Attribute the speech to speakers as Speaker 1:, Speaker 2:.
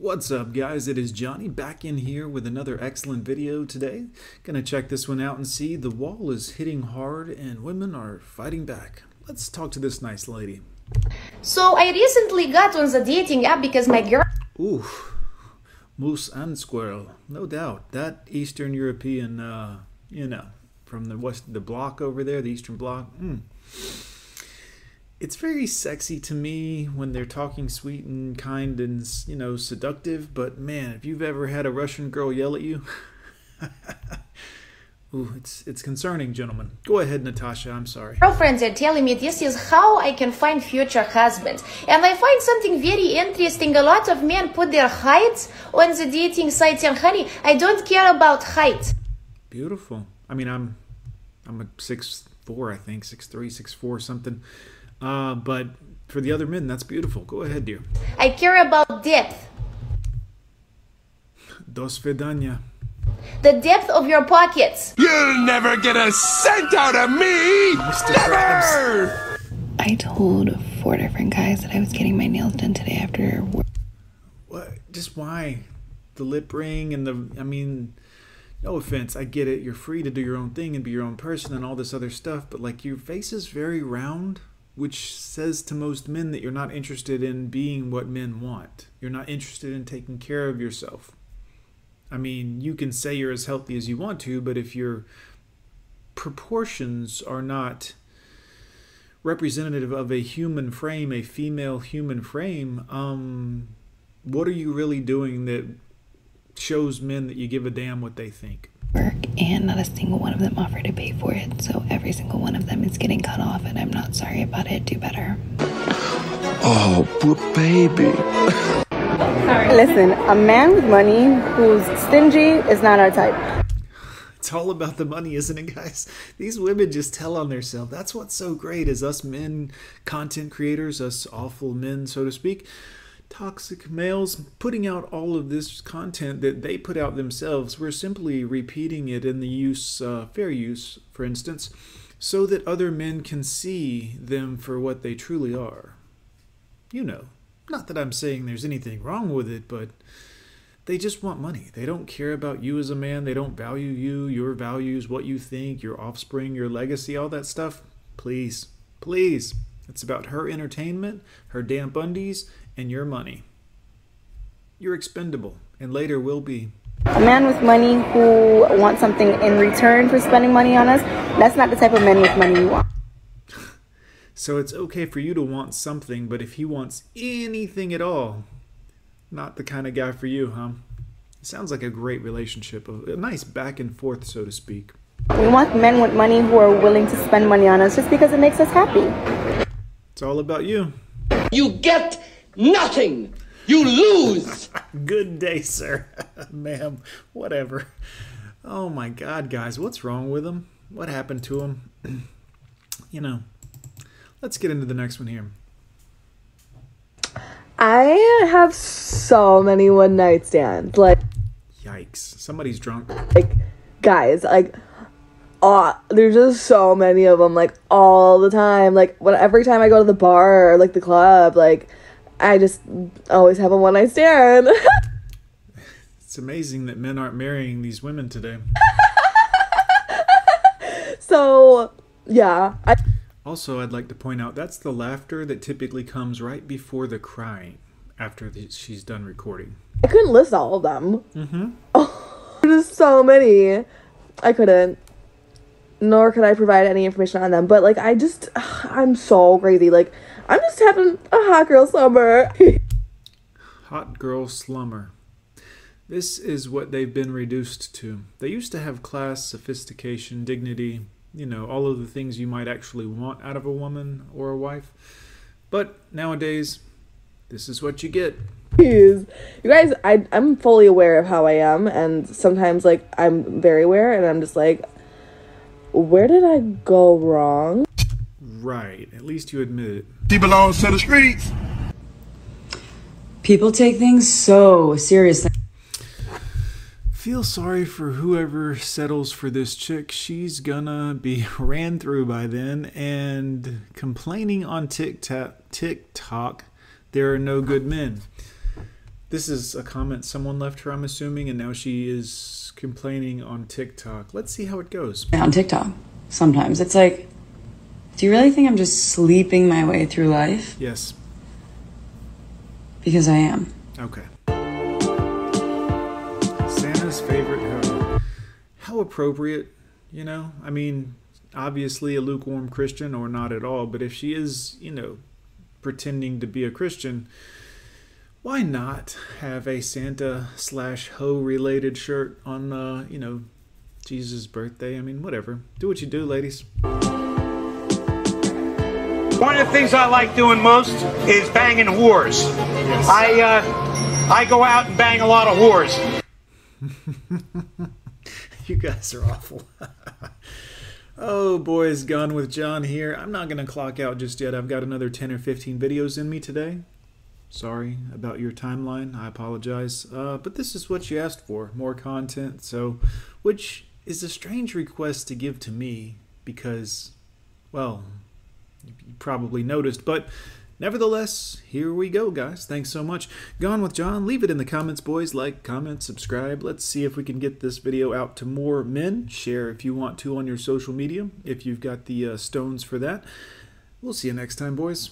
Speaker 1: What's up guys, it is Johnny back in here with another excellent video today. Gonna check this one out and see the wall is hitting hard and women are fighting back. Let's talk to this nice lady.
Speaker 2: So I recently got on the dating app because my girl
Speaker 1: Ooh, moose and squirrel, no doubt. That Eastern European, uh, you know, from the west, the block over there, the Eastern block. Mm. It's very sexy to me when they're talking sweet and kind and you know seductive. But man, if you've ever had a Russian girl yell at you, ooh, it's it's concerning, gentlemen. Go ahead, Natasha. I'm sorry.
Speaker 2: girlfriends are telling me this is how I can find future husbands. And I find something very interesting. A lot of men put their heights on the dating sites and honey, I don't care about height.
Speaker 1: Beautiful. I mean, I'm I'm a six four, I think, six three, six four, something. Uh, but for the other men, that's beautiful. Go ahead, dear.
Speaker 2: I care about depth.
Speaker 1: Dos vidania.
Speaker 2: The depth of your pockets.
Speaker 3: You'll never get a cent out of me!
Speaker 1: Mr.
Speaker 3: Never!
Speaker 4: I told four different guys that I was getting my nails done today after work.
Speaker 1: What? Just why? The lip ring and the. I mean, no offense. I get it. You're free to do your own thing and be your own person and all this other stuff. But like, your face is very round, which says to most men that you're not interested in being what men want. You're not interested in taking care of yourself. I mean, you can say you're as healthy as you want to, but if your proportions are not representative of a human frame, a female human frame, um, what are you really doing that shows men that you give a damn what they think?
Speaker 4: Work and not a single one of them offered to pay for it. So every single one of them is getting cut off and I'm not sorry about it. Do better.
Speaker 3: Oh, poor baby.
Speaker 5: Listen, a man with money who's stingy is not our type.
Speaker 1: It's all about the money, isn't it, guys? These women just tell on themselves. That's what's so great is us men, content creators, us awful men, so to speak, toxic males, putting out all of this content that they put out themselves. We're simply repeating it in the use, uh, fair use, for instance, so that other men can see them for what they truly are. You know, not that I'm saying there's anything wrong with it, but they just want money. They don't care about you as a man. They don't value you, your values, what you think, your offspring, your legacy, all that stuff. Please, please. It's about her entertainment, her damp undies, and your money. You're expendable, and later will be.
Speaker 5: A man with money who wants something in return for spending money on us, that's not the type of man with money you want.
Speaker 1: So it's okay for you to want something, but if he wants anything at all, not the kind of guy for you, huh? It sounds like a great relationship, a nice back and forth, so to speak.
Speaker 5: We want men with money who are willing to spend money on us just because it makes us happy.
Speaker 1: It's all about you.
Speaker 6: You get nothing. You lose.
Speaker 1: Good day, sir. Ma'am, whatever. Oh my god, guys, what's wrong with him? What happened to him? you know, let's get into the next one here.
Speaker 7: I have so many one night stands. Like,
Speaker 1: Yikes. Somebody's drunk.
Speaker 7: like guys, like, oh, there's just so many of them, like all the time. Like, when every time I go to the bar or like the club, like, I just always have a one night stand.
Speaker 1: It's amazing that men aren't marrying these women today.
Speaker 7: so, yeah, I
Speaker 1: Also, I'd like to point out that's the laughter that typically comes right before the crying after the, she's done recording.
Speaker 7: I couldn't list all of them. Mm-hmm. Oh, there's so many. I couldn't. Nor could I provide any information on them. But like, I just, I'm so crazy. Like, I'm just having a hot girl summer.
Speaker 1: Hot girl slumber. This is what they've been reduced to. They used to have class, sophistication, dignity, you know, all of the things you might actually want out of a woman or a wife. But nowadays, this is what you get.
Speaker 7: Jeez. You guys, I, I'm fully aware of how I am. And sometimes, like, I'm very aware. And I'm just like, where did I go wrong?
Speaker 1: Right. At least you admit it.
Speaker 3: She belongs to the streets.
Speaker 8: People take things so seriously.
Speaker 1: Feel sorry for whoever settles for this chick. She's gonna be ran through by then and complaining on TikTok, TikTok there are no good men. This is a comment someone left her, I'm assuming, and now she is complaining on TikTok. Let's see how it goes.
Speaker 8: on TikTok. Sometimes it's like, do you really think I'm just sleeping my way through life?
Speaker 1: Yes.
Speaker 8: Because I am.
Speaker 1: Okay. Santa's favorite hoe. How appropriate, you know? I mean, obviously a lukewarm Christian or not at all, but if she is, you know, pretending to be a Christian, why not have a Santa slash hoe related shirt on, uh, you know, Jesus' birthday? I mean, whatever. Do what you do, ladies.
Speaker 9: One of the things I like doing most is banging whores. I uh, I go out and bang a lot of whores.
Speaker 1: you guys are awful. oh, boys, Gone with John here. I'm not going to clock out just yet. I've got another 10 or 15 videos in me today. Sorry about your timeline. I apologize. Uh, but this is what you asked for more content. So, which is a strange request to give to me because, well, you probably noticed. But nevertheless, here we go, guys. Thanks so much. Gone with John. Leave it in the comments, boys. Like, comment, subscribe. Let's see if we can get this video out to more men. Share if you want to on your social media, if you've got the uh, stones for that. We'll see you next time, boys.